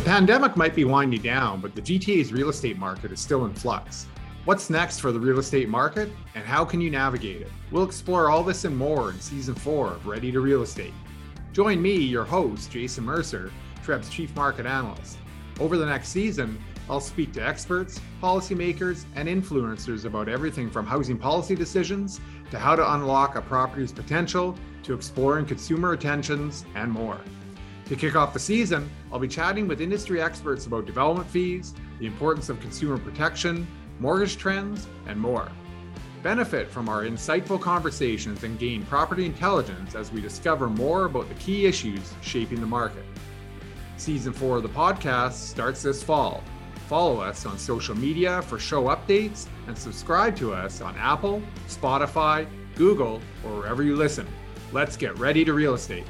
pandemic might be winding down, but the GTA's real estate market is still in flux. What's next for the real estate market, and how can you navigate it? We'll explore all this and more in season four of Ready to Real Estate. Join me, your host, Jason Mercer, TREB's Chief Market Analyst. Over the next season, I'll speak to experts, policymakers, and influencers about everything from housing policy decisions to how to unlock a property's potential to exploring consumer attentions and more. To kick off the season, I'll be chatting with industry experts about development fees, the importance of consumer protection, mortgage trends, and more. Benefit from our insightful conversations and gain property intelligence as we discover more about the key issues shaping the market. Season 4 of the podcast starts this fall. Follow us on social media for show updates and subscribe to us on Apple, Spotify, Google, or wherever you listen. Let's get ready to real estate.